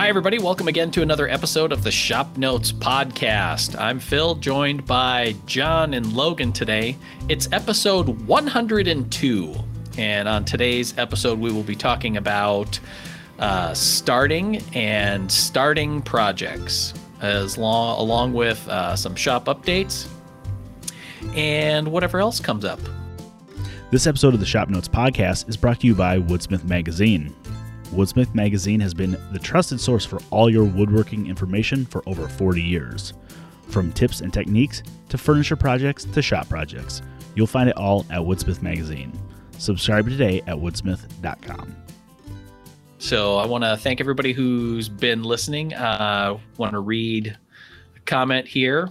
Hi, everybody. Welcome again to another episode of the Shop Notes Podcast. I'm Phil, joined by John and Logan today. It's episode 102. And on today's episode, we will be talking about uh, starting and starting projects, as long, along with uh, some shop updates and whatever else comes up. This episode of the Shop Notes Podcast is brought to you by Woodsmith Magazine. Woodsmith Magazine has been the trusted source for all your woodworking information for over 40 years. From tips and techniques to furniture projects to shop projects, you'll find it all at Woodsmith Magazine. Subscribe today at woodsmith.com. So I want to thank everybody who's been listening. I uh, want to read a comment here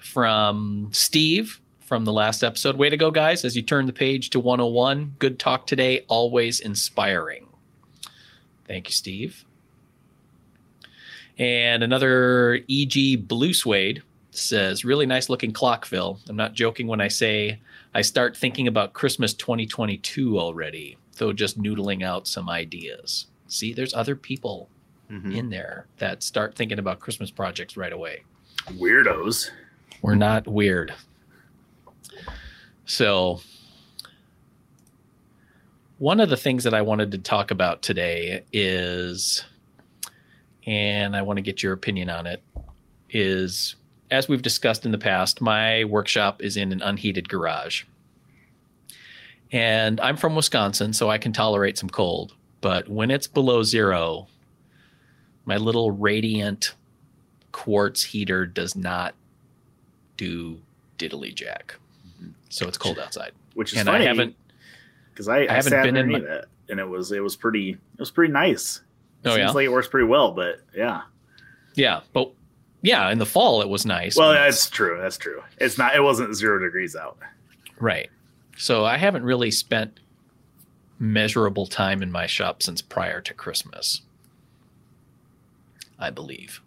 from Steve from the last episode. Way to go, guys, as you turn the page to 101. Good talk today, always inspiring. Thank you, Steve. And another EG Blue Suede says, really nice looking clock, Phil. I'm not joking when I say I start thinking about Christmas 2022 already, though just noodling out some ideas. See, there's other people mm-hmm. in there that start thinking about Christmas projects right away. Weirdos. We're not weird. So, one of the things that I wanted to talk about today is, and I want to get your opinion on it, is as we've discussed in the past, my workshop is in an unheated garage. And I'm from Wisconsin, so I can tolerate some cold. But when it's below zero, my little radiant quartz heater does not do diddly jack. So it's cold outside. Which is and funny. I haven't because I, I, I, haven't been in my... it, and it was it was pretty it was pretty nice. It oh seems yeah, like it works pretty well, but yeah, yeah, but yeah, in the fall it was nice. Well, that's true. That's true. It's not. It wasn't zero degrees out. Right. So I haven't really spent measurable time in my shop since prior to Christmas. I believe.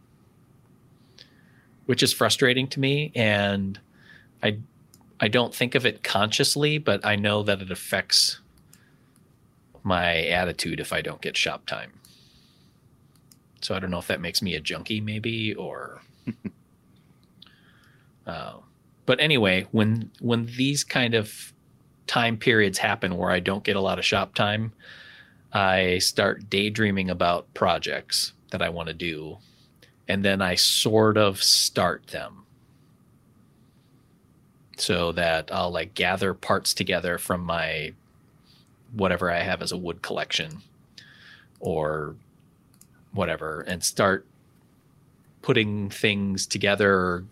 Which is frustrating to me and I I don't think of it consciously, but I know that it affects my attitude if I don't get shop time. So I don't know if that makes me a junkie, maybe, or. uh, but anyway, when when these kind of time periods happen where I don't get a lot of shop time, I start daydreaming about projects that I want to do, and then I sort of start them so that I'll like gather parts together from my whatever I have as a wood collection or whatever and start putting things together or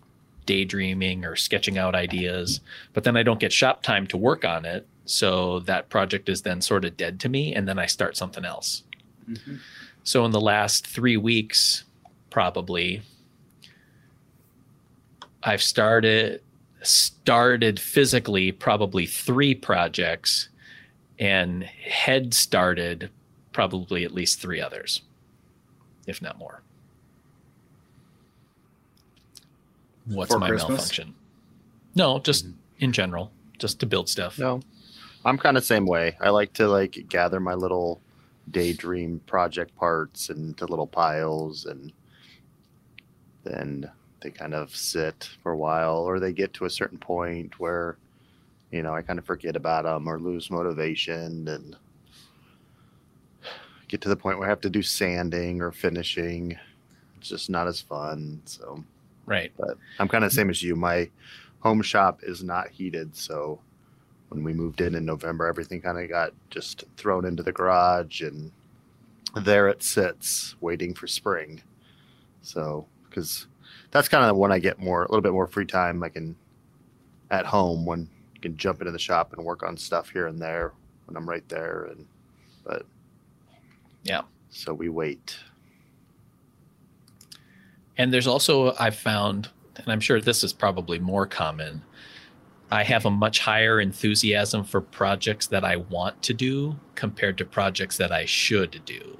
daydreaming or sketching out ideas but then I don't get shop time to work on it so that project is then sort of dead to me and then I start something else. Mm-hmm. So in the last 3 weeks probably I've started started physically probably three projects and head started probably at least three others, if not more. What's For my Christmas? malfunction? No, just mm-hmm. in general, just to build stuff. No, I'm kind of same way. I like to like gather my little daydream project parts into little piles and then they kind of sit for a while or they get to a certain point where you know i kind of forget about them or lose motivation and get to the point where i have to do sanding or finishing. It's just not as fun so. Right. But i'm kind of the same as you. My home shop is not heated so when we moved in in november everything kind of got just thrown into the garage and there it sits waiting for spring. So because that's kind of when I get more a little bit more free time. I can at home when you can jump into the shop and work on stuff here and there when I'm right there. And but yeah, so we wait. And there's also I've found, and I'm sure this is probably more common. I have a much higher enthusiasm for projects that I want to do compared to projects that I should do.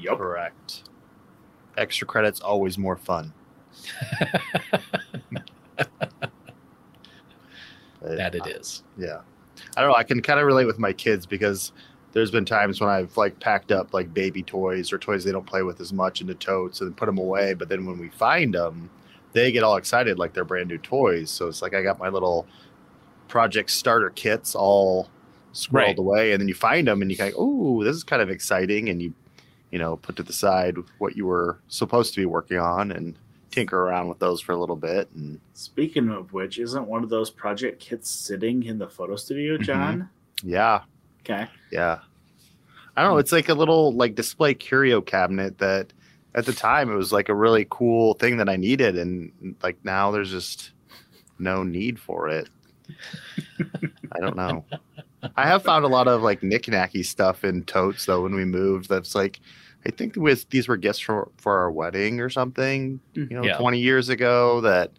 Yep. Correct. Extra credits always more fun. that it is. Yeah. I don't know. I can kind of relate with my kids because there's been times when I've like packed up like baby toys or toys they don't play with as much into totes and put them away. But then when we find them, they get all excited like they're brand new toys. So it's like I got my little project starter kits all scrolled right. away, and then you find them and you kind of, oh, this is kind of exciting, and you, you know, put to the side what you were supposed to be working on and tinker around with those for a little bit. And speaking of which, isn't one of those project kits sitting in the photo studio, mm-hmm. John? Mm-hmm. Yeah. Okay. Yeah. I don't know. It's like a little like display curio cabinet that at the time it was like a really cool thing that I needed, and like now there's just no need for it. I don't know. I have found a lot of like knickknacky stuff in totes though when we moved. That's like I think with these were gifts for for our wedding or something, mm, you know, yeah. 20 years ago that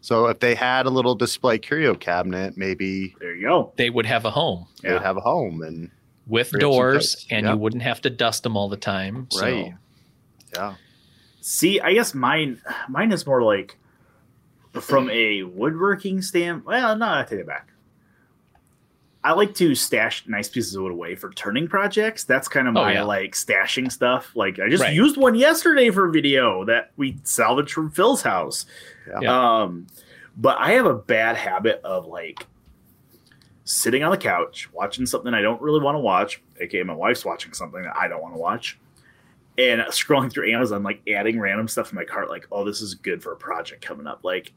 so if they had a little display curio cabinet, maybe there you go. They would have a home. They yeah. would have a home and with doors and you wouldn't have to dust them all the time. So. Right. Yeah. See, I guess mine mine is more like from a woodworking stand. Well, no, I take it back. I like to stash nice pieces of wood away for turning projects. That's kind of oh, my oh, yeah. like stashing stuff. Like I just right. used one yesterday for a video that we salvaged from Phil's house. Yeah. Um, but I have a bad habit of like sitting on the couch watching something I don't really want to watch. aka my wife's watching something that I don't want to watch, and scrolling through Amazon, like adding random stuff in my cart. Like, oh, this is good for a project coming up. Like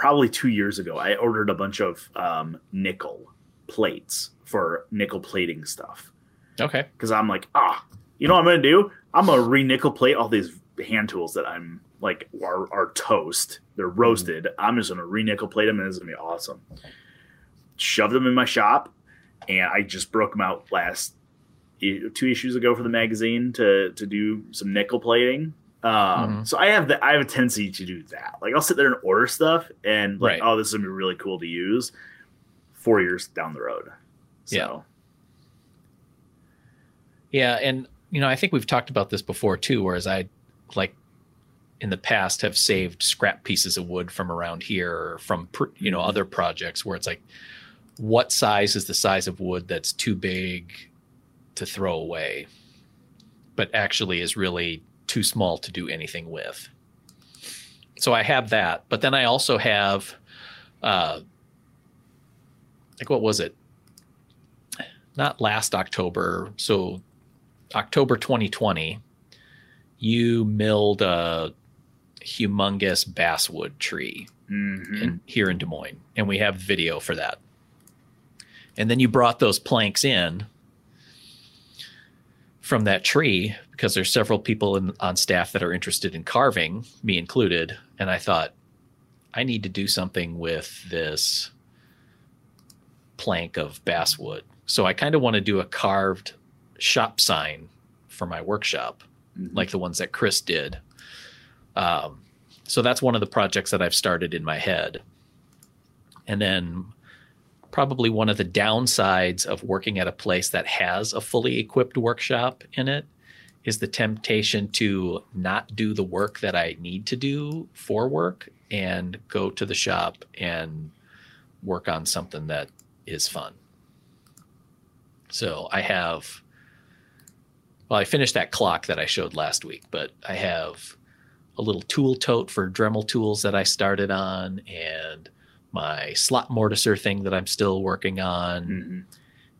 probably two years ago, I ordered a bunch of um, nickel plates for nickel plating stuff. Okay. Because I'm like, ah, you know what I'm gonna do? I'm gonna re nickel plate all these hand tools that I'm like are, are toast. They're roasted. Mm-hmm. I'm just gonna re nickel plate them, and it's gonna be awesome. Shoved them in my shop, and I just broke them out last two issues ago for the magazine to to do some nickel plating um, mm-hmm. so I have the I have a tendency to do that. Like I'll sit there and order stuff and like, right. oh, this is gonna be really cool to use four years down the road. So yeah. Yeah, and you know, I think we've talked about this before too, whereas I like in the past have saved scrap pieces of wood from around here or from you know other projects where it's like what size is the size of wood that's too big to throw away but actually is really too small to do anything with. So I have that, but then I also have, uh, like what was it? Not last October, so October 2020. You milled a humongous basswood tree mm-hmm. in, here in Des Moines, and we have video for that. And then you brought those planks in from that tree because there's several people in, on staff that are interested in carving, me included. And I thought, I need to do something with this plank of basswood. So I kind of want to do a carved shop sign for my workshop, mm-hmm. like the ones that Chris did. Um, so that's one of the projects that I've started in my head. And then probably one of the downsides of working at a place that has a fully equipped workshop in it is the temptation to not do the work that I need to do for work and go to the shop and work on something that is fun. So I have, well, I finished that clock that I showed last week, but I have a little tool tote for Dremel tools that I started on and my slot mortiser thing that I'm still working on, mm-hmm.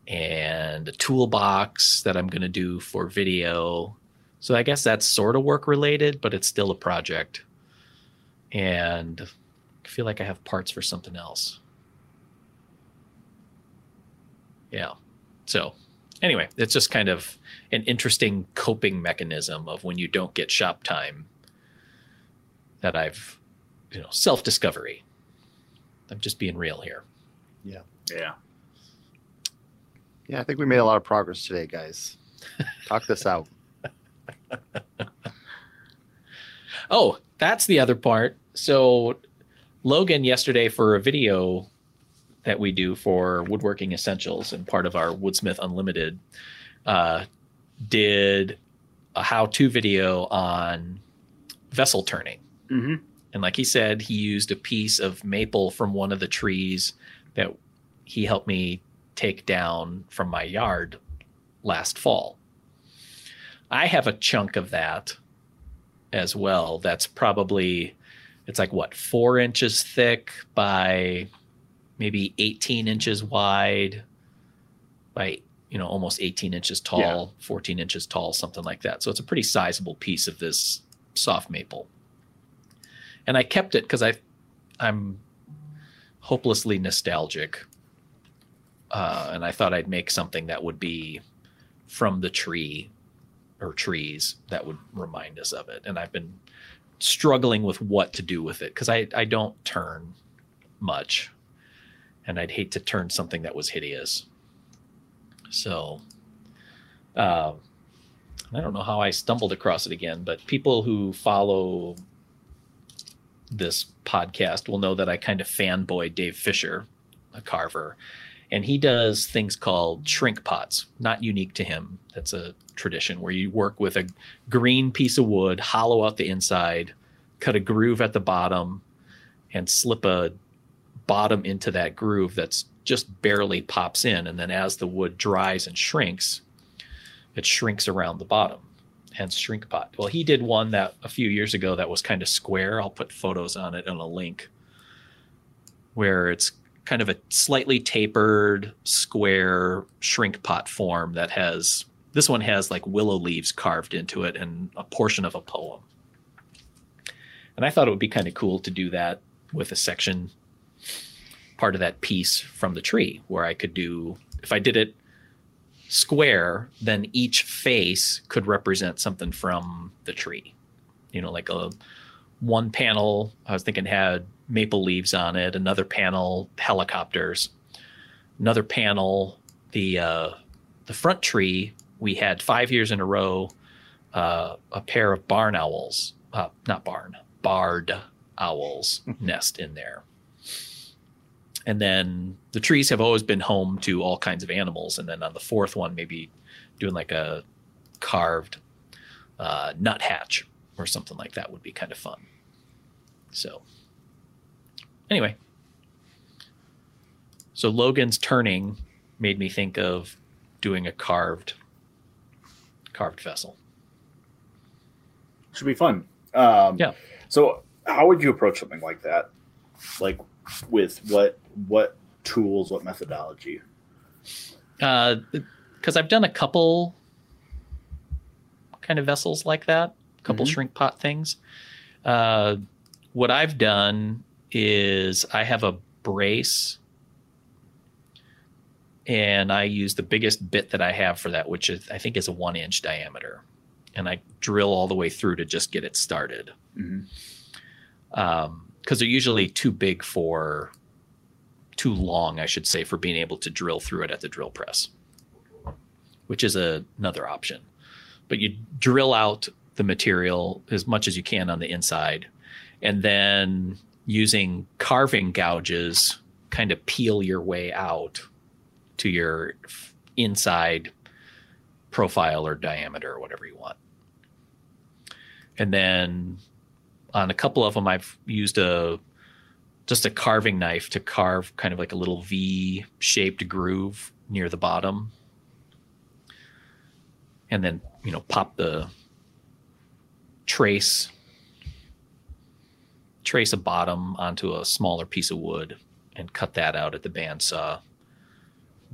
And a toolbox that I'm going to do for video. So I guess that's sort of work related, but it's still a project. And I feel like I have parts for something else. Yeah. So anyway, it's just kind of an interesting coping mechanism of when you don't get shop time that I've, you know, self discovery. I'm just being real here. Yeah. Yeah. Yeah, I think we made a lot of progress today, guys. Talk this out. oh, that's the other part. So, Logan yesterday for a video that we do for Woodworking Essentials and part of our Woodsmith Unlimited uh, did a how-to video on vessel turning. Mm-hmm. And like he said, he used a piece of maple from one of the trees that he helped me take down from my yard last fall. I have a chunk of that as well. That's probably it's like what four inches thick by maybe 18 inches wide by you know almost 18 inches tall, Yeah. 14 inches tall, something like that. So it's a pretty sizable piece of this soft maple. And I kept it because I I'm hopelessly nostalgic. Uh, and I thought I'd make something that would be from the tree or trees that would remind us of it. And I've been struggling with what to do with it because I, I don't turn much. And I'd hate to turn something that was hideous. So uh, I don't know how I stumbled across it again, but people who follow this podcast will know that I kind of fanboy Dave Fisher, a carver, and he does things called shrink pots, not unique to him. That's a tradition where you work with a green piece of wood, hollow out the inside, cut a groove at the bottom, and slip a bottom into that groove that's just barely pops in. And then as the wood dries and shrinks, it shrinks around the bottom hence shrink pot well he did one that a few years ago that was kind of square i'll put photos on it in a link where it's kind of a slightly tapered square shrink pot form that has this one has like willow leaves carved into it and a portion of a poem and i thought it would be kind of cool to do that with a section part of that piece from the tree where i could do if i did it square, then each face could represent something from the tree. You know, like a one panel I was thinking had maple leaves on it, another panel helicopters, another panel the uh, the front tree we had five years in a row uh, a pair of barn owls, uh, not barn, barred owls nest in there. And then the trees have always been home to all kinds of animals and then on the fourth one maybe doing like a carved uh, nuthatch or something like that would be kind of fun. So anyway so logan's turning made me think of doing a carved carved vessel Should be fun. Um, Yeah. So, how would you approach something like that? Like, with what what tools, what methodology? because I've done a couple kind of vessels like that, a couple Mhm. shrink pot things. Uh, what I've done is I have a brace, and I use the biggest bit that I have for that, which is I think is a one inch diameter, and I drill all the way through to just get it started. Mm-hmm. Um, because they're usually too big for too long i should say for being able to drill through it at the drill press which is a, another option. But you drill out the material as much as you can on the inside and then using carving gouges kind of peel your way out to your inside profile or diameter or whatever you want. And then on a couple of them i've used a just a carving knife to carve kind of like a little v shaped groove near the bottom. And then you know pop the trace trace a bottom onto a smaller piece of wood and cut that out at the bandsaw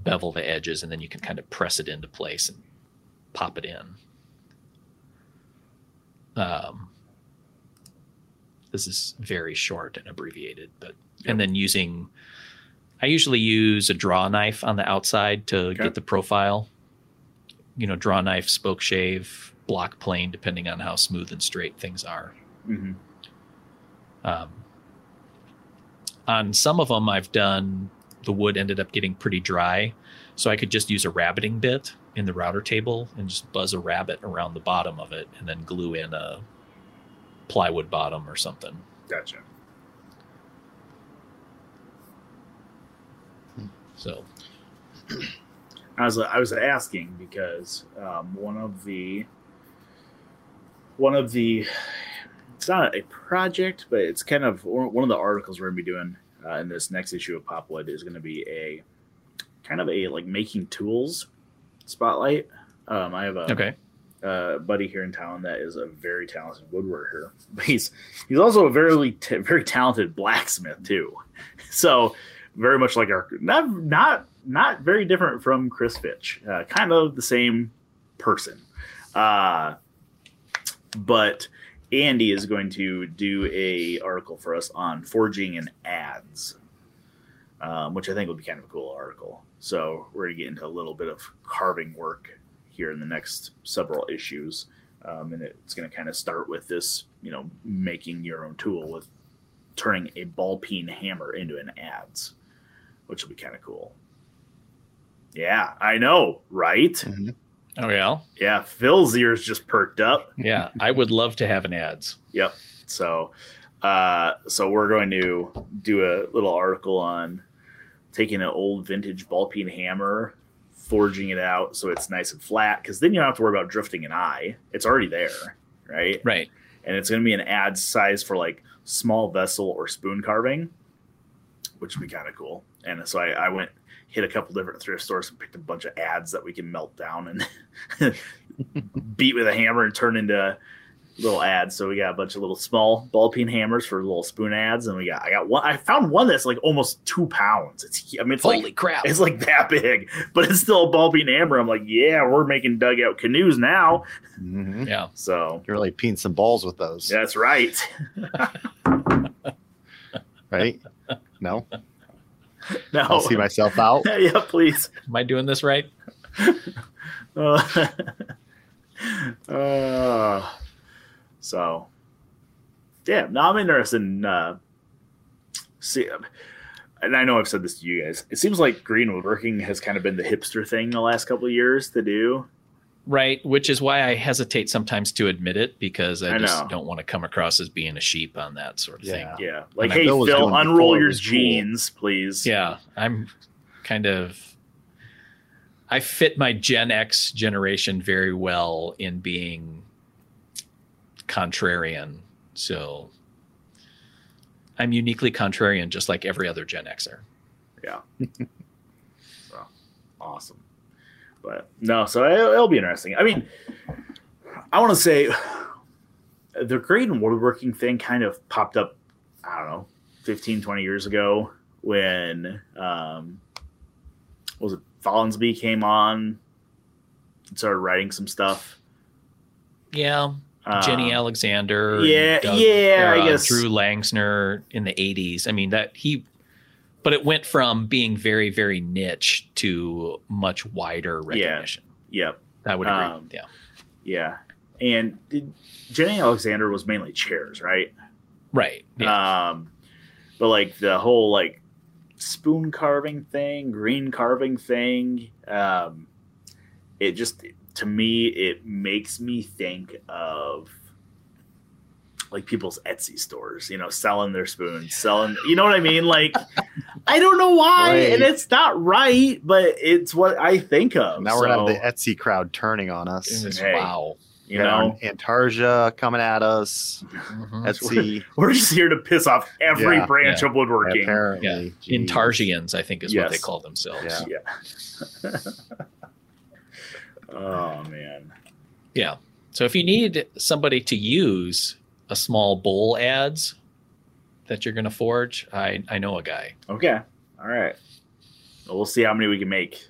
bevel the edges and then you can kind of press it into place and pop it in. Um, this is very short and abbreviated but and then using i usually use a draw knife on the outside to Okay. get the profile. You know draw knife spoke shave block plane depending on how smooth and straight things are. Hmm um, on some of them i've done the wood ended up getting pretty dry so i could just use a rabbeting bit in the router table and just buzz a rabbet around the bottom of it and then glue in a plywood bottom or something Gotcha. so I was I was asking because um, one of the one of the it's not a project, but it's kind of one of the articles we're gonna be doing uh, in this next issue of Popwood is going to be a kind of a like making tools spotlight. Um, I have a Okay. uh, buddy here in town that is a very talented woodworker. But he's he's also a very t- very talented blacksmith too. So very much like our not not not very different from Chris Fitch. Uh, kind of the same person. Uh, but Andy is going to do a article for us on forging and adze, um, which I think would be kind of a cool article. So we're gonna get into a little bit of carving work here in the next several issues, um, and it's gonna kind of start with this, you know, making your own tool with turning a ball peen hammer into an adze, which will be kind of cool. Yeah, I know, right? Mhm. Oh yeah. Yeah, Phil's ears just perked up. Yeah. I would love to have an adze. Yep. So, uh, so we're going to do a little article on taking an old vintage ball peen hammer, forging it out so it's nice and flat. Because then you don't have to worry about drifting an eye; it's already there, right? Right. And it's going to be an adze size for like small vessel or spoon carving, which would be kind of cool. And so I, I went hit a couple different thrift stores and picked a bunch of ads that we can melt down and beat with a hammer and turn into little ads. So we got a bunch of little small ball peen hammers for little spoon ads, and we got I got one. I found one that's like almost two pounds. It's I mean it's Holy like crap. it's like that big, but it's still a ball peen hammer. I'm like, yeah, we're making dugout canoes now. Mhm. Yeah. So you're really peen some balls with those, that's right. right? No, No, I'll see myself out. yeah, please. Am I doing this right? Uh, uh, so, yeah, no, I'm interested in uh, see. And I know I've said this to you guys. It seems like green woodworking has kind of been the hipster thing the last couple of years to do. Right. Which is why I hesitate sometimes to admit it because I, I just know. don't want to come across as being a sheep on that sort of Yeah. thing. Yeah, like And hey Bill Phil, unroll your was cool. jeans, please. Yeah. I'm kind of. I fit my Gen X generation very well in being contrarian. So I'm uniquely contrarian, just like every other Gen Xer. So, awesome. But no, so it'll, it'll be interesting. I mean, I want to say the grade and woodworking thing kind of popped up, I don't know, 15, 20 years ago when, um, was it, Follansbee came on and started writing some stuff. Yeah. Jennie Um, Alexander. and yeah, yeah, I guess. Drew Langsner in the 80s. I mean, that he, but it went from being very, very niche to much wider recognition. Yep. I would agree. Um, yeah. Yeah. And did, Jennie Alexander was mainly chairs, right? Right. Yeah. Um, but like the whole like spoon carving thing, green carving thing, um, it just to me it makes me think of like people's Etsy stores, you know, selling their spoons, selling, you know what I mean? Like, I don't know why, Right. and it's not right, but it's what I think of. Now we're gonna have the Etsy crowd turning on us. Hey, wow. you We got know, intarsia coming at us. Mhm. Etsy, we're just here to piss off every Yeah, branch yeah. of woodworking. apparently. Yeah. Intarsians, I think, is what they call themselves. Yeah. Yeah. oh man. Yeah. So if you need somebody to use a small bowl adze that you're going to forge, I, I know a guy. Okay. All right. Well, we'll see how many we can make.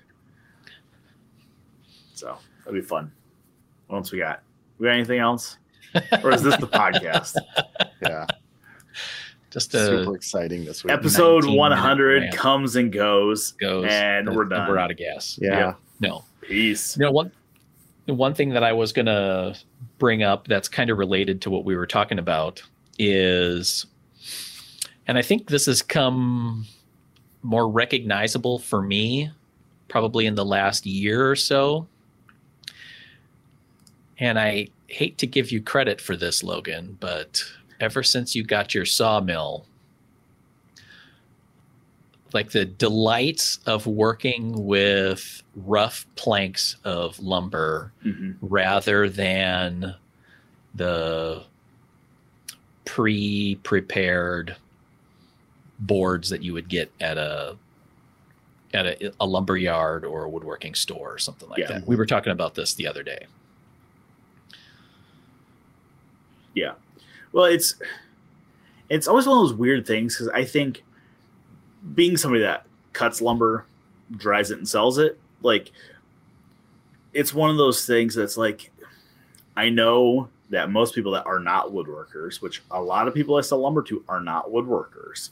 So that'll be fun. What else we got? We got anything else? or is this the podcast? Yeah, Just a super exciting this week. Episode 100 comes and goes. goes And we're done. We're out of gas. yeah. Yeah. No. Peace. You know, one one thing that I was gonna bring up that's kind of related to what we were talking about is, and I think this has come more recognizable for me, probably in the last year or so. And I hate to give you credit for this, Logan, but ever since you got your sawmill, like the delights of working with rough planks of lumber Mhm. rather than the pre-prepared boards that you would get at a at a, a lumber yard or a woodworking store or something like Yeah. that. We were talking about this the other day. Yeah. Well, it's it's always one of those weird things because I think being somebody that cuts lumber, dries it, and sells it, like it's one of those things that's like I know that most people that are not woodworkers, which a lot of people I sell lumber to are not woodworkers.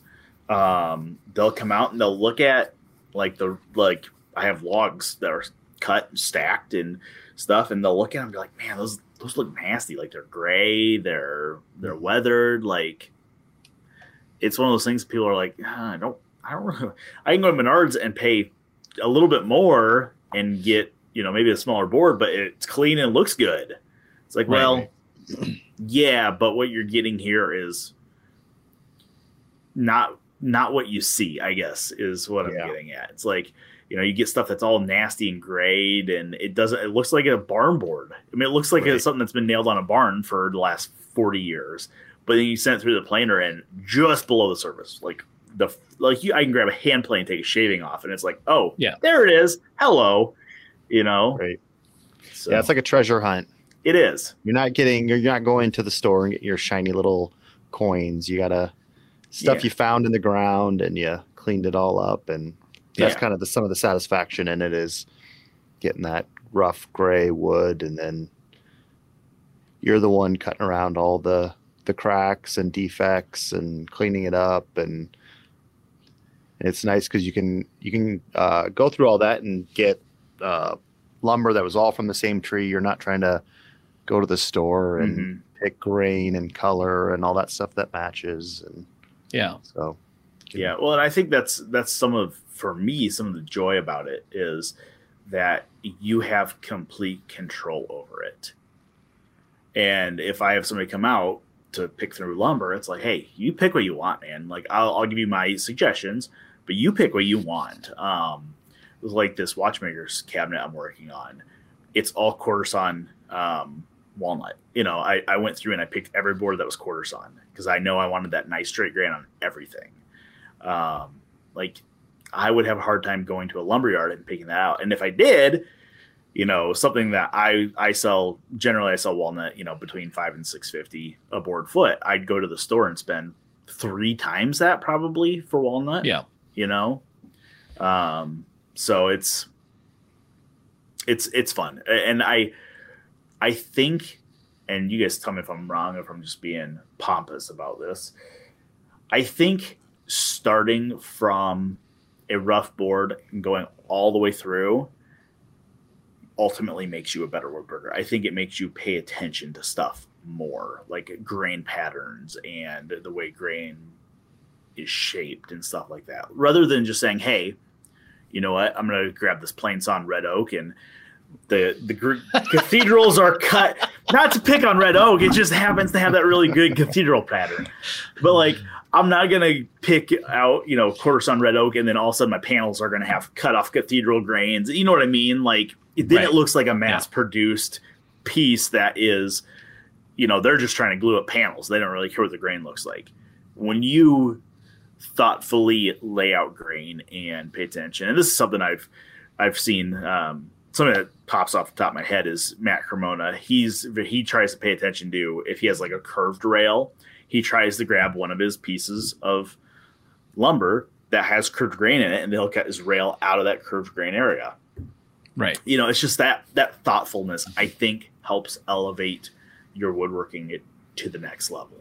Um, they'll come out and they'll look at like the like I have logs that are cut and stacked and stuff, and they'll look at them and be like, man, those those look nasty. Like they're gray, they're they're weathered. Like it's one of those things. People are like, "Ah, I don't, I don't. Really, I can go to Menards and pay a little bit more and get you know maybe a smaller board, but it's clean and looks good. It's like, Right, well, yeah, but what you're getting here is not not what you see. I guess is what I'm Yeah. getting at. It's like you know you get stuff that's all nasty and grayed and it doesn't it looks like a barn board i mean it looks like Right. it's something that's been nailed on a barn for the last 40 years but then you send it through the planer and just below the surface like the like you i can grab a hand plane and take a shaving off and it's like oh Yeah. there it is hello you know Right. so Yeah, it's like a treasure hunt. it is You're not getting. You're not going to the store and get your shiny little coins. You gotta stuff Yeah. you found in the ground and you cleaned it all up, and that's Yeah. kind of the some of the satisfaction in it is getting that rough gray wood, and then you're the one cutting around all the the cracks and defects and cleaning it up and it's nice because you can you can uh, go through all that and get uh, lumber that was all from the same tree. You're not trying to go to the store and Mhm. pick grain and color and all that stuff that matches. And Yeah. so, Yeah, well, and I think that's that's some of for me some of the joy about it is that you have complete control over it. And if I have somebody come out to pick through lumber, it's like, hey, you pick what you want, man. Like I'll, I'll give you my suggestions, but you pick what you want. Um, like this watchmaker's cabinet I'm working on. It's all sawn um, walnut. You know, I, I went through and I picked every board that was sawn because I know I wanted that nice straight grain on everything. Um, like I would have a hard time going to a lumberyard and picking that out. And if I did, you know, something that I I sell generally I sell walnut, you know, between five and six fifty a board foot. I'd go to the store and spend three times that probably for walnut. Yeah. You know? Um so it's it's it's fun. And I I think and you guys tell me if I'm wrong, if I'm just being pompous about this. I think starting from a rough board and going all the way through ultimately makes you a better woodworker. I think it makes you pay attention to stuff more, like grain patterns and the way grain is shaped and stuff like that, rather than just saying, "Hey, you know what? I'm going to grab this plain sawn red oak and." The the gr- cathedrals are cut not to pick on red oak. It just happens to have that really good cathedral pattern. But like, I'm not gonna pick out you know quarter sawn red oak and then all of a sudden my panels are gonna have cut off cathedral grains. You know what I mean? Like then Right. it looks like a mass produced piece that is, you know, they're just trying to glue up panels. They don't really care what the grain looks like. When you thoughtfully lay out grain and pay attention, and this is something I've I've seen. Um, something that pops off the top of my head is Matt Cremona. He's he tries to pay attention to if he has like a curved rail, he tries to grab one of his pieces of lumber that has curved grain in it, and he'll cut his rail out of that curved grain area. Right. You know, it's just that that thoughtfulness I think helps elevate your woodworking it to the next level.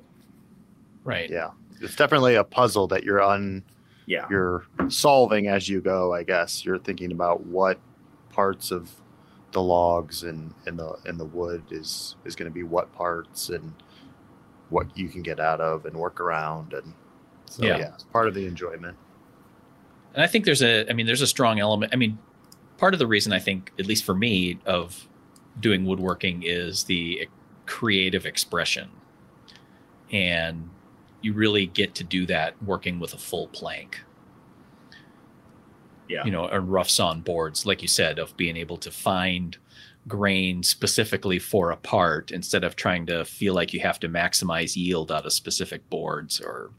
Right. yeah, it's definitely a puzzle that you're on. Yeah. You're solving as you go. I guess you're thinking about what parts of the logs and and the and the wood is is going to be what parts and what you can get out of and work around and so Yeah. yeah, it's part of the enjoyment. And I think there's a, I mean, there's a strong element. I mean, part of the reason I think, at least for me, of doing woodworking is the creative expression. And you really get to do that working with a full plank. Yeah. You know, and rough sawn boards, like you said, of being able to find grain specifically for a part instead of trying to feel like you have to maximize yield out of specific boards or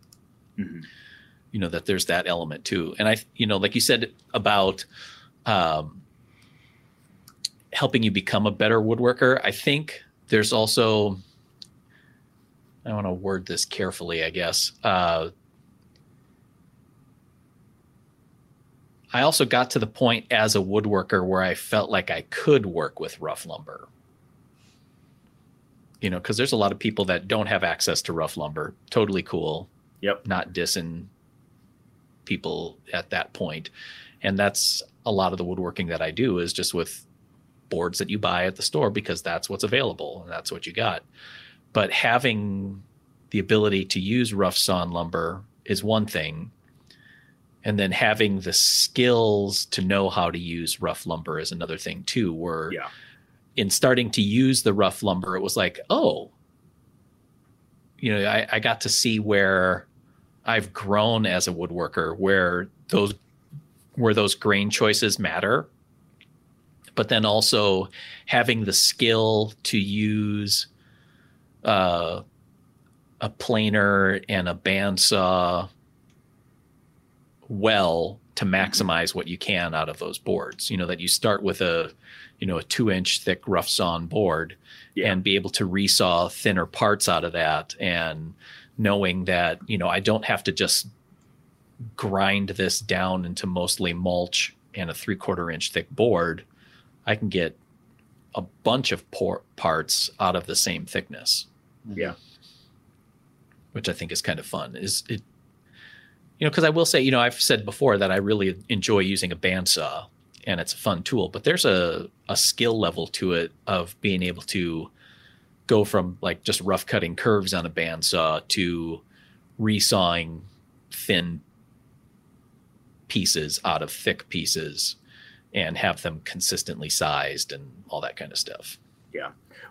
Mhm. you know that there's that element too and i you know like you said about um helping you become a better woodworker i think there's also i want to word this carefully i guess uh I also got to the point as a woodworker where I felt like I could work with rough lumber. You know, because there's a lot of people that don't have access to rough lumber. Totally cool. Yep. Not dissing people at that point. And that's a lot of the woodworking that I do is just with boards that you buy at the store because that's what's available and that's what you got. But having the ability to use rough sawn lumber is one thing and then having the skills to know how to use rough lumber is another thing too where Yeah. in starting to use the rough lumber it was like oh you know I, I got to see where i've grown as a woodworker where those where those grain choices matter but then also having the skill to use uh, a planer and a bandsaw well to maximize what you can out of those boards. You know that you start with a you know a two inch thick rough sawn board Yeah. and be able to resaw thinner parts out of that and knowing that you know I don't have to just grind this down into mostly mulch and a three quarter inch thick board. I can get a bunch of por- parts out of the same thickness Mm-hmm. Yeah. which I think is kind of fun. Is it, you know, because I will say, you know, I've said before that I really enjoy using a bandsaw and it's a fun tool, but there's a, a skill level to it of being able to go from like just rough cutting curves on a bandsaw to resawing thin pieces out of thick pieces and have them consistently sized and all that kind of stuff.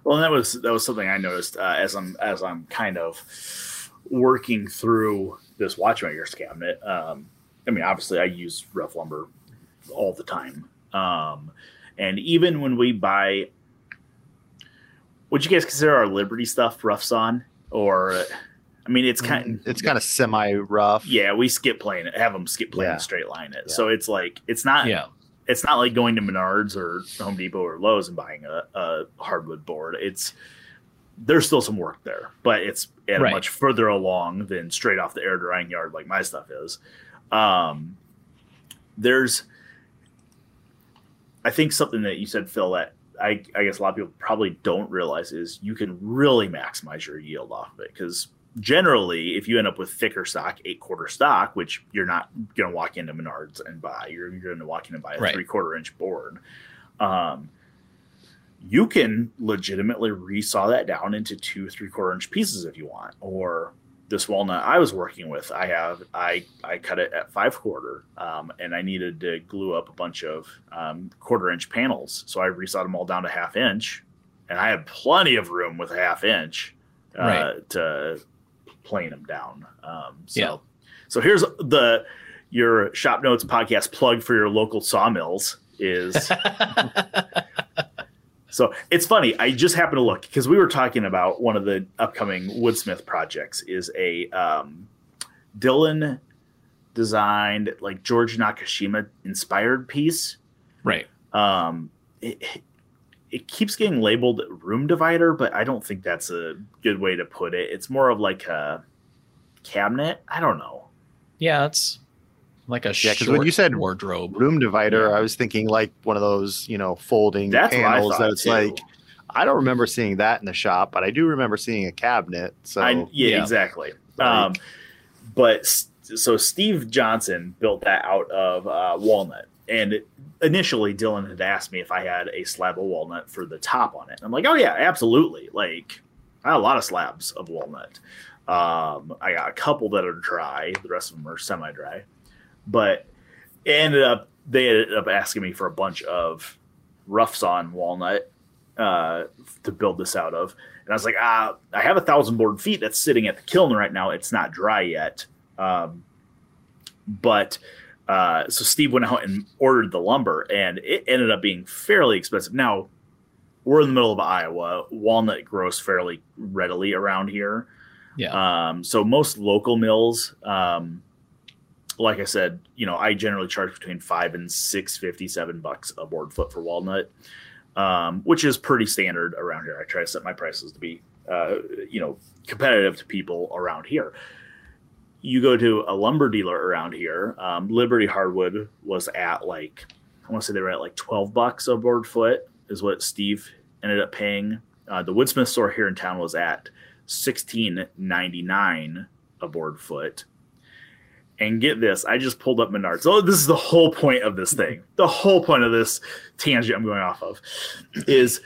Well, and that was that was something I noticed uh, as I'm as I'm kind of working through this watchmaker's cabinet. Um, I mean, obviously, I use rough lumber all the time, um, and even when we buy, would you guys consider our Liberty stuff rough sawn? Or, I mean, it's kind. of, It's kind of semi rough. Yeah, we skip plane it, have them skip plane Yeah. and straight line it. Yeah. So it's like it's not Yeah. It's not like going to Menards or Home Depot or Lowe's and buying a, a hardwood board. It's there's still some work there, but it's at Right. much further along than straight off the air drying yard like my stuff is. Um, there's, I think something that you said, Phil, that I, I guess a lot of people probably don't realize is you can really maximize your yield off of it because generally, if you end up with thicker stock, eight quarter stock, which you're not going to walk into Menards and buy, you're, you're going to walk in and buy a Right. three quarter inch board. Um, you can legitimately resaw that down into two three quarter inch pieces if you want. Or this walnut I was working with, I have I I cut it at five quarter, um, and I needed to glue up a bunch of um, quarter inch panels, so I resawed them all down to half inch, and I had plenty of room with a half inch uh, Right. to plane them down. Um, so, Yeah. so here's the your shop notes podcast plug for your local sawmills is so it's funny. I just happened to look because we were talking about one of the upcoming Woodsmith projects is a um, Dylan designed like George Nakashima inspired piece. right. Um, it, it keeps getting labeled room divider, but I don't think that's a good way to put it. It's more of like a cabinet. I don't know. Yeah, it's like a Yeah, 'cause short when you said wardrobe. Room divider, Yeah. I was thinking like one of those, you know, folding That's what I panels thought that it's too. like I don't remember seeing that in the shop, but I do remember seeing a cabinet. So I, yeah, yeah. exactly. Like- um, but so Steve Johnson built that out of uh, walnut, and initially Dylan had asked me if I had a slab of walnut for the top on it. I'm like, oh yeah, absolutely. Like I have a lot of slabs of walnut. Um, I got a couple that are dry. The rest of them are semi-dry. But it ended up they ended up asking me for a bunch of rough sawn walnut uh, to build this out of. And I was like, ah, I have a thousand board feet that's sitting at the kiln right now. It's not dry yet. Um, but uh, so Steve went out and ordered the lumber, and it ended up being fairly expensive. Now we're in the middle of Iowa. Walnut grows fairly readily around here. Yeah. Um, so most local mills, um, like I said, you know, I generally charge between five and six fifty seven bucks a board foot for walnut, um, which is pretty standard around here. I try to set my prices to be, uh, you know, competitive to people around here. You go to a lumber dealer around here. Um, Liberty Hardwood was at like I want to say they were at like twelve bucks a board foot is what Steve ended up paying. Uh, the Woodsmith store here in town was at sixteen ninety nine a board foot. And get this, I just pulled up Menards. Oh, this is the whole point of this thing. The whole point of this tangent I'm going off of is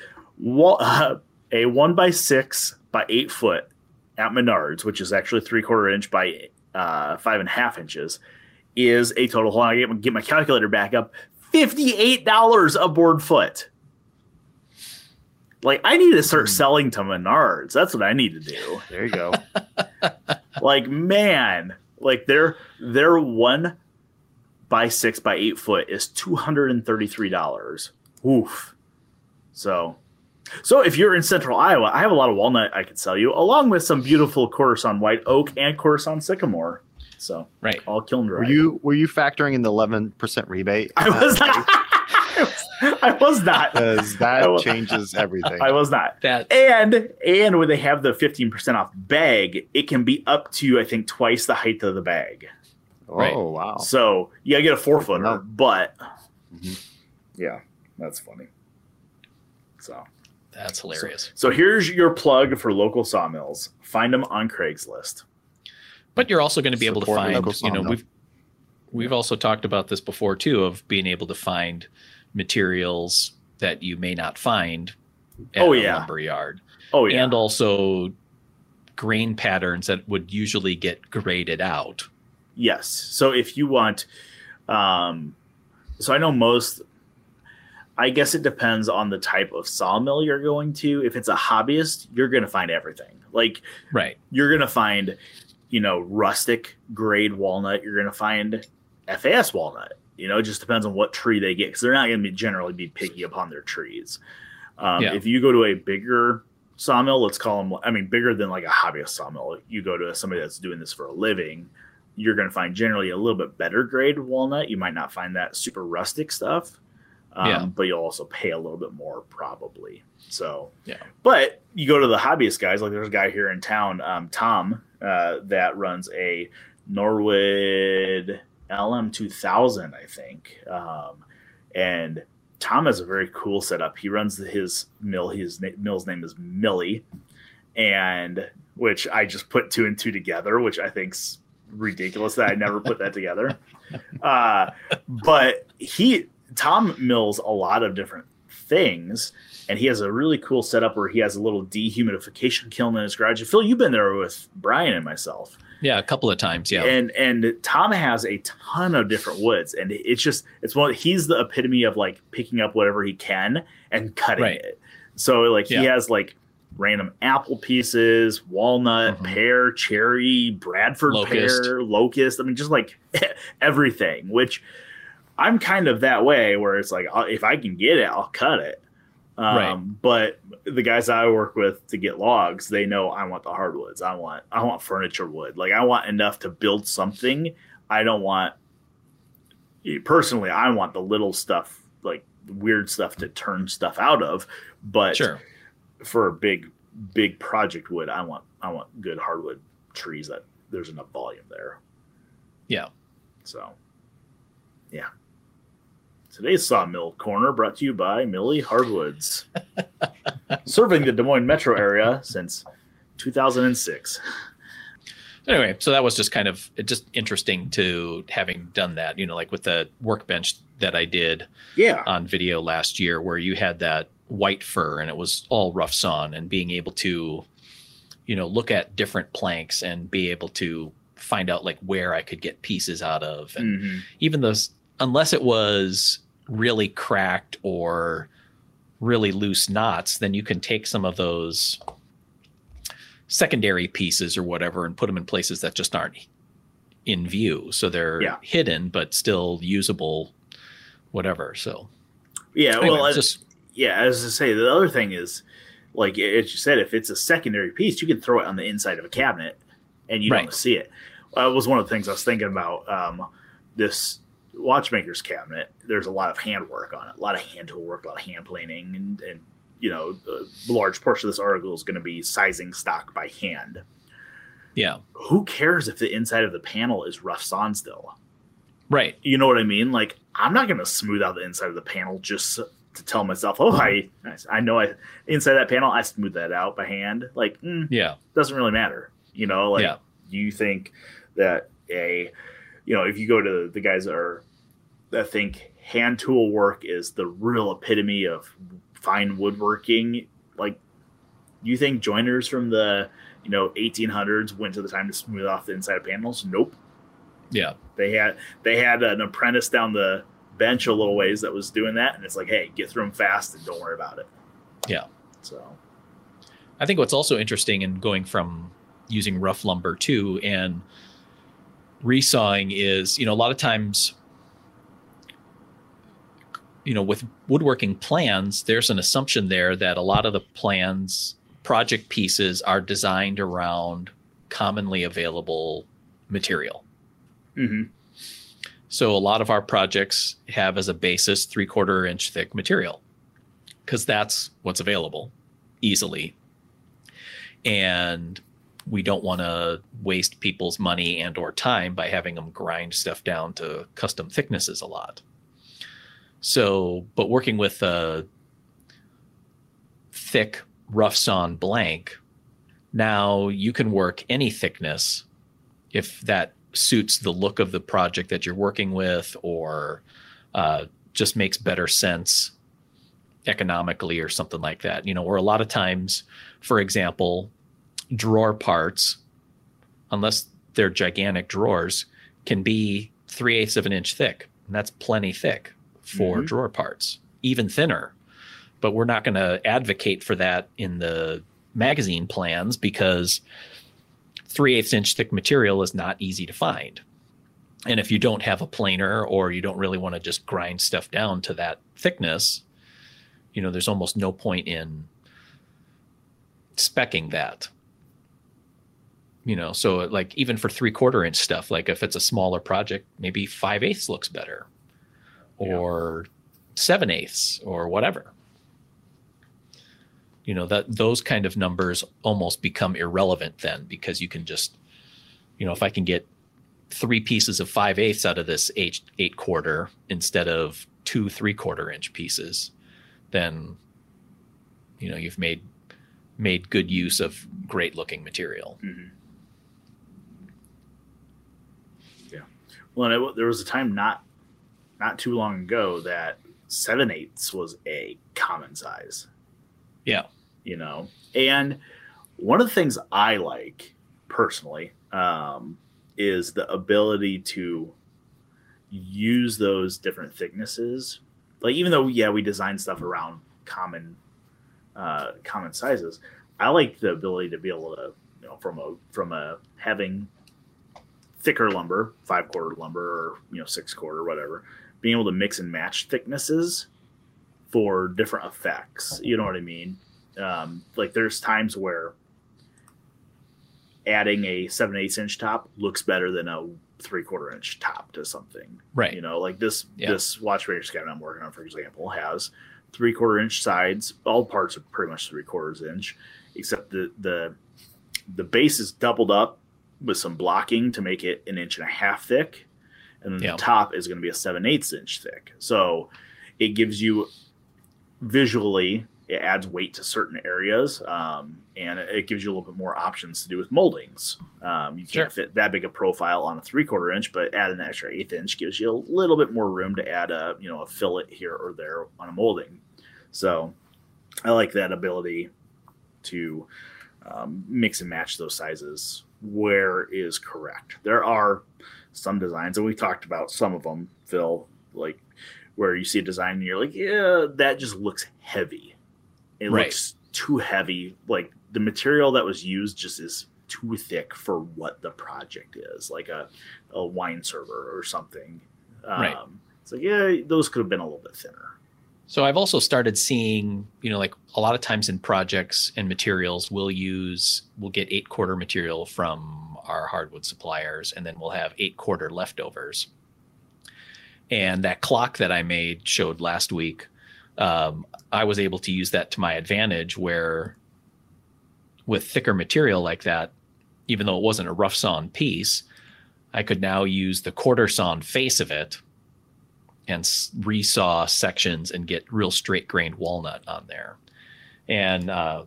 uh, a one by six by eight foot at Menards, which is actually three quarter inch by uh, five and a half inches, is a total. Hold on, I get my, get my calculator back up. Fifty-eight dollars a board foot. Like I need to start selling to Menards. That's what I need to do. There you go. Like man, like their their one by six by eight foot is two hundred and thirty three dollars. Oof. So, so if you're in Central Iowa, I have a lot of walnut I could sell you, along with some beautiful quarter sawn white oak and quarter sawn sycamore. So Right. all kiln Were dried. you were you factoring in the eleven percent rebate? I was not. I was not. because that was- changes everything. I was not. That And and when they have the fifteen percent off bag, it can be up to I think twice the height of the bag. oh Right. wow! So you gotta get a four footer, Wow. but Mhm. yeah, that's funny. So that's hilarious. so here's your plug for local sawmills. Find them on Craigslist. But you're also going to be able to find, you know, we've we've also talked about this before too of being able to find materials that you may not find at Oh, a yeah. lumber yard. Oh yeah, And also grain patterns that would usually get graded out. yes. So if you want, um, so I know most. I guess it depends on the type of sawmill you're going to. If it's a hobbyist, you're going to find everything. Like Right. you're going to find, you know, rustic grade walnut. You're going to find FAS walnut. You know, it just depends on what tree they get because they're not going to be generally be picky upon their trees. Um, Yeah. If you go to a bigger sawmill, let's call them, I mean, bigger than like a hobbyist sawmill, you go to somebody that's doing this for a living, you're going to find generally a little bit better grade walnut. You might not find that super rustic stuff. Um, Yeah. But you'll also pay a little bit more probably. So, Yeah. but you go to the hobbyist guys, like there's a guy here in town, um, Tom, uh, that runs a Norwood LM2000, I think. Um, and Tom has a very cool setup. He runs his mill. His na- mill's name is Millie, and which I just put two and two together, which I think's ridiculous that I never put that together. Uh, but he Tom mills a lot of different things, and he has a really cool setup where he has a little dehumidification kiln in his garage. Phil, you've been there with Brian and myself. Yeah, a couple of times. Yeah. And and Tom has a ton of different woods, and it's just it's one. He's the epitome of like picking up whatever he can and cutting Right. it. So like he has like random apple pieces, walnut, Mhm. pear, cherry, Bradford Locust. pear, locust. I mean, just like everything. Which I'm kind of that way, where it's like I'll, if I can get it, I'll cut it. Um, Right. But the guys I work with to get logs, they know I want the hardwoods. I want I want furniture wood. Like I want enough to build something. I don't want personally. I want the little stuff, like weird stuff to turn stuff out of. But sure. for a big big project wood, I want I want good hardwood trees that there's enough volume there. Yeah. So, yeah. Today's Sawmill Corner brought to you by Millie Hardwoods, serving the Des Moines metro area since 2006. Anyway, so that was just kind of just interesting to having done that, you know, like with the workbench that I did Yeah. on video last year where you had that white fir and it was all rough sawn and being able to you know look at different planks and be able to find out like where I could get pieces out of and Mhm. even those unless it was really cracked or really loose knots then you can take some of those secondary pieces or whatever and put them in places that just aren't in view so they're Yeah. hidden but still usable whatever so Yeah. anyway, well, I- just yeah. As I say, the other thing is, like as you said, if it's a secondary piece, you can throw it on the inside of a cabinet, and you Right. don't see it. It was one of the things I was thinking about. Um, this watchmaker's cabinet, there's a lot of handwork on it, a lot of hand tool work, a lot of hand planing, and, and you know, a large portion of this article is going to be sizing stock by hand. Yeah. Who cares if the inside of the panel is rough sawn still? Right. You know what I mean? Like, I'm not going to smooth out the inside of the panel just to tell myself, oh, I, I know I inside that panel, I smooth that out by hand. Like, mm, Yeah. doesn't really matter. You know, like Yeah. you think that a, you know, if you go to the guys that are that think hand tool work is the real epitome of fine woodworking, like you think joiners from the you know 1800s went to the time to smooth off the inside of panels? Nope. Yeah. They had they had an apprentice down the bench a little ways that was doing that, and it's like, hey, get through them fast and don't worry about it. Yeah. So I think what's also interesting in going from using rough lumber too and resawing is, you know, a lot of times, you know, with woodworking plans, there's an assumption there that a lot of the plans, project pieces are designed around commonly available material. hmm So a lot of our projects have as a basis three quarter inch thick material because that's what's available easily. And we don't want to waste people's money and or time by having them grind stuff down to custom thicknesses a lot. So, but working with a thick rough sawn blank, now you can work any thickness if that suits the look of the project that you're working with or uh, just makes better sense economically or something like that. You know, or a lot of times, for example, drawer parts, unless they're gigantic drawers, can be three eighths of an inch thick. And that's plenty thick for Mhm. drawer parts, even thinner. But we're not going to advocate for that in the magazine plans because three eighths inch thick material is not easy to find. And if you don't have a planer or you don't really want to just grind stuff down to that thickness, you know, there's almost no point in specking that. You know, so like even for three quarter inch stuff, like if it's a smaller project, maybe five eighths looks better or seven eighths or whatever. You know, that those kind of numbers almost become irrelevant then because you can just, you know, if I can get three pieces of five eighths out of this eight, eight quarter instead of two three quarter inch pieces, then you know you've made made good use of great looking material. hmm Yeah. Well, and it, there was a time not not too long ago that seven eighths was a common size. Yeah. You know, and one of the things I like personally um, is the ability to use those different thicknesses. Like even though yeah, we design stuff around common uh, common sizes, I like the ability to be able to you know from a from a having thicker lumber, five quarter lumber or you know six quarter whatever, being able to mix and match thicknesses for different effects. You know what I mean? Um, like there's times where adding a seven eighths inch top looks better than a three quarter inch top to something. Right. You know, like this Yeah. this watchmaker cabinet I'm working on, for example, has three quarter inch sides. All parts are pretty much three quarters inch, except the the the base is doubled up with some blocking to make it an inch and a half thick, and Yeah. the top is going to be a seven eighths inch thick. So it gives you visually it adds weight to certain areas um, and it gives you a little bit more options to do with moldings um, you Sure. can't fit that big a profile on a three quarter inch but add an extra eighth inch gives you a little bit more room to add a you know a fillet here or there on a molding so i like that ability to um, mix and match those sizes where is correct there are some designs and we talked about some of them phil like where you see a design and you're like yeah that just looks heavy it Right. looks too heavy like the material that was used just is too thick for what the project is like a, a wine server or something um, Right. it's like yeah those could have been a little bit thinner So I've also started seeing, you know, like a lot of times in projects and materials, we'll use, we'll get eight quarter material from our hardwood suppliers, and then we'll have eight quarter leftovers. and that clock that I made showed last week. Um, I was able to use that to my advantage, where with thicker material like that, even though it wasn't a rough sawn piece, I could now use the quarter sawn face of it and resaw sections and get real straight grained walnut on there. And uh,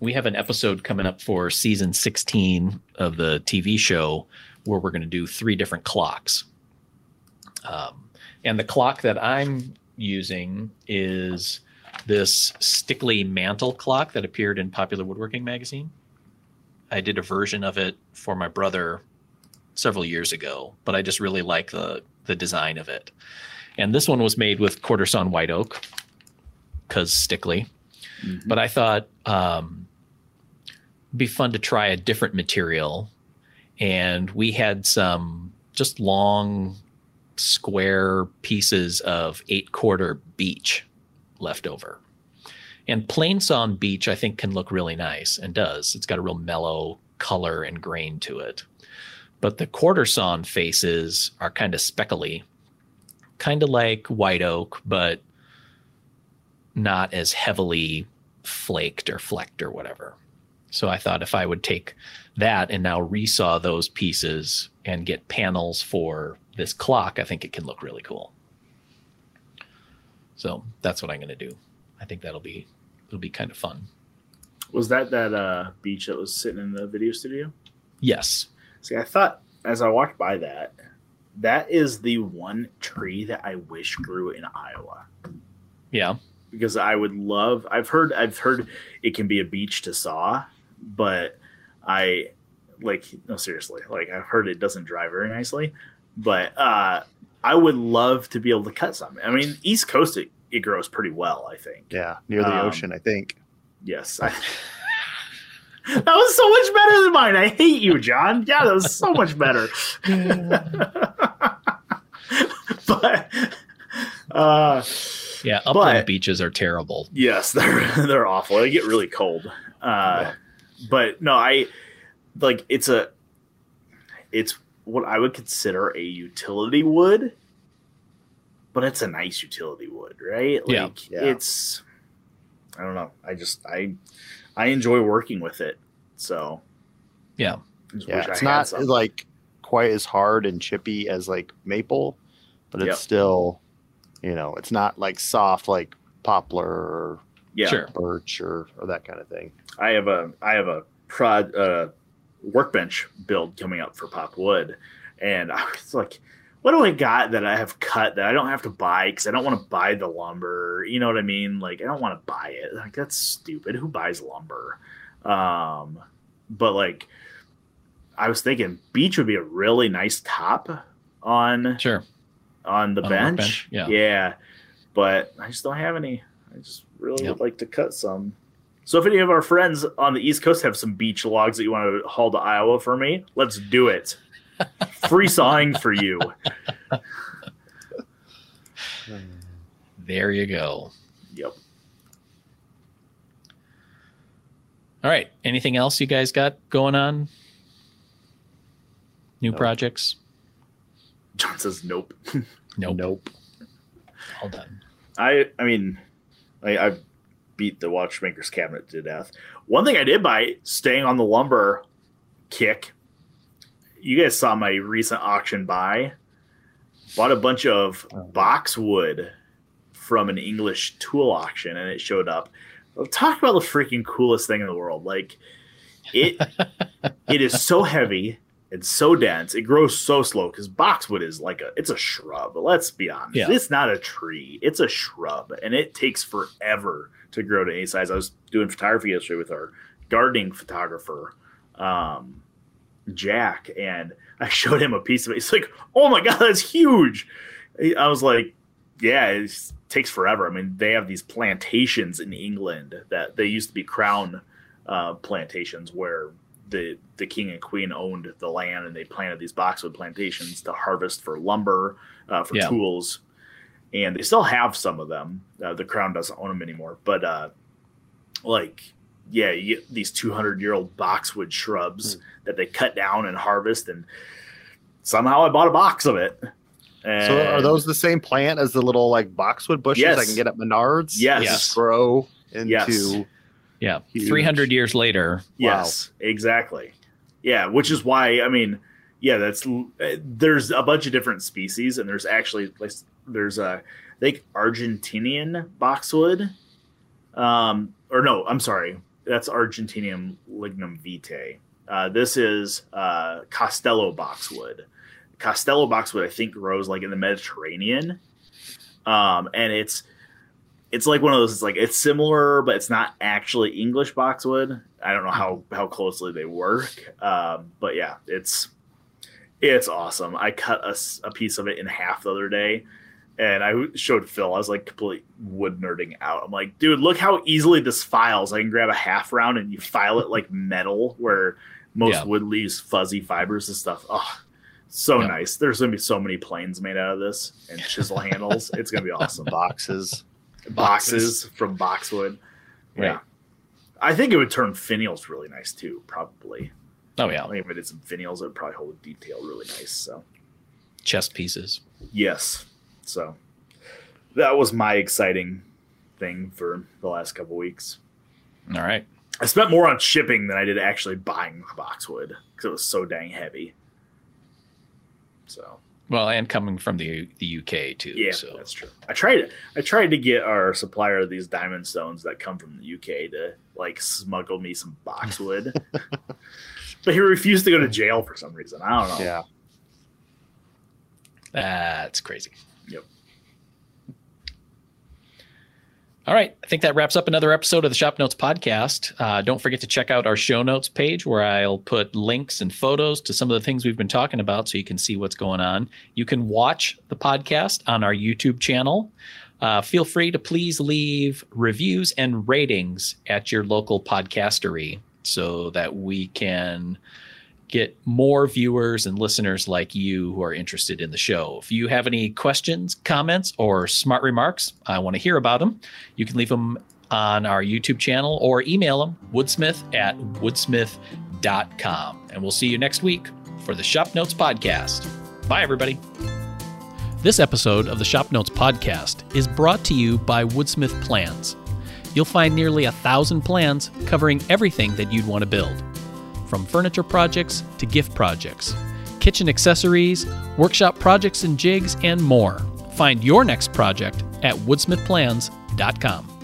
we have an episode coming up for season 16 of the TV show where we're going to do three different clocks. Um, and the clock that I'm using is this Stickley mantle clock that appeared in Popular Woodworking magazine. I did a version of it for my brother several years ago, but I just really like the the design of it. And this one was made with quarter sawn white oak because Stickley. Mm-hmm. But I thought um, be fun to try a different material, and we had some just long square pieces of eight quarter beech left over. And plain sawn beech, I think, can look really nice and does. It's got a real mellow color and grain to it. But the quarter sawn faces are kind of speckly, kind of like white oak, but not as heavily flaked or flecked or whatever. So I thought if I would take that and now resaw those pieces and get panels for this clock, I think it can look really cool. So that's what I'm going to do. I think that'll be it'll be kind of fun. Was that that uh, beech that was sitting in the video studio? Yes. See, I thought as I walked by that, that is the one tree that I wish grew in Iowa. Yeah. Because I would love I've heard I've heard it can be a beach to saw, but I like no seriously, like I've heard it doesn't dry very nicely. But uh I would love to be able to cut some. I mean, East Coast it, it grows pretty well, I think. Yeah, near the um, ocean, I think. Yes. I, that was so much better than mine. I hate you, John. Yeah, that was so much better. but uh yeah, upland but, beaches are terrible. Yes, they're they're awful. They get really cold. Uh, but no, I like it's a it's what I would consider a utility wood, but it's a nice utility wood, right? Like yeah. it's I don't know. I just I I enjoy working with it. So yeah, yeah, it's not some. like quite as hard and chippy as like maple, but it's yep. still, you know, it's not like soft like poplar or yeah. Sure. birch or, or that kind of thing. I have a I have a prod uh, workbench build coming up for Pop Wood, and I was like, what do I got that I have cut that I don't have to buy because I don't want to buy the lumber. You know what I mean? Like I don't want to buy it. Like that's stupid. Who buys lumber? Um, but like I was thinking, beech would be a really nice top on sure on the on bench. bench. Yeah, yeah. But I just don't have any. I just really yep. would like to cut some. So if any of our friends on the East Coast have some beech logs that you want to haul to Iowa for me, let's do it. Free sawing for you. There you go. Yep. All right. Anything else you guys got going on? New nope. projects? John says nope. nope. Nope. All done. I I mean I, I beat the watchmaker's cabinet to death. One thing I did by staying on the lumber kick, you guys saw my recent auction buy. Bought a bunch of oh. boxwood from an English tool auction, and it showed up. Talk about the freaking coolest thing in the world! Like it, it is so heavy it's so dense. It grows so slow because boxwood is like a it's a shrub. Let's be honest. Yeah. It's not a tree. It's a shrub, and it takes forever to grow to any size. I was doing photography yesterday with our gardening photographer, um, Jack, and I showed him a piece of it. He's like, "Oh my god, that's huge!" I was like, "Yeah, it takes forever." I mean, they have these plantations in England that they used to be crown uh, plantations where the the king and queen owned the land and they planted these boxwood plantations to harvest for lumber, uh, for yeah. tools, and they still have some of them. Uh, the crown doesn't own them anymore, but uh, like yeah, you get these 200 year old boxwood shrubs mm. that they cut down and harvest, and somehow I bought a box of it. So are those the same plant as the little like boxwood bushes I can get at Menards? Yes. Yes. Grow into Yes. Yeah. Huge. 300 years later. Yes, exactly. Yeah, which is why I mean, yeah, that's uh, there's a bunch of different species, and there's actually there's a I think Argentinian boxwood, um, or no, I'm sorry, that's Argentinian lignum vitae. Uh, this is uh, Castello boxwood. Castello boxwood, I think, grows like in the Mediterranean, um, and it's it's like one of those. It's like it's similar, but it's not actually English boxwood. I don't know how how closely they work, um, but yeah, it's it's awesome. I cut a piece of it in half the other day, and I showed Phil. I was like completely wood nerding out. I'm like, dude, look how easily this files. I can grab a half round and you file it like metal, where most Yeah. wood leaves fuzzy fibers and stuff. Oh, so Yeah. nice. There's gonna be so many planes made out of this and chisel handles. It's gonna be awesome boxes. boxes from boxwood. Yeah. I think it would turn finials really nice too, probably. Oh, yeah. Like if it did some finials, it would probably hold detail really nice. So Chest pieces. yes. So that was my exciting thing for the last couple weeks. All right. I spent more on shipping than I did actually buying boxwood because it was so dang heavy. So Well, and coming from the the UK too. yeah, So that's true. I tried I tried to get our supplier of these diamond stones that come from the UK to like smuggle me some boxwood. but he refused to go to jail for some reason. I don't know. Yeah. that's crazy. Yep. All right. I think that wraps up another episode of the Shop Notes podcast. Uh, don't forget to check out our show notes page where I'll put links and photos to some of the things we've been talking about so you can see what's going on. You can watch the podcast on our YouTube channel. Uh, feel free to please leave reviews and ratings at your local podcastery so that we can get more viewers and listeners like you who are interested in the show. If you have any questions, comments, or smart remarks, I want to hear about them. You can leave them on our YouTube channel or email them woodsmith at woodsmith.com. And we'll see you next week for the Shop Notes Podcast. Bye, everybody. This episode of the Shop Notes Podcast is brought to you by Woodsmith Plans. You'll find nearly a thousand plans covering everything that you'd want to build from furniture projects to gift projects, kitchen accessories, workshop projects and jigs, and more. Find your next project at woodsmithplans.com.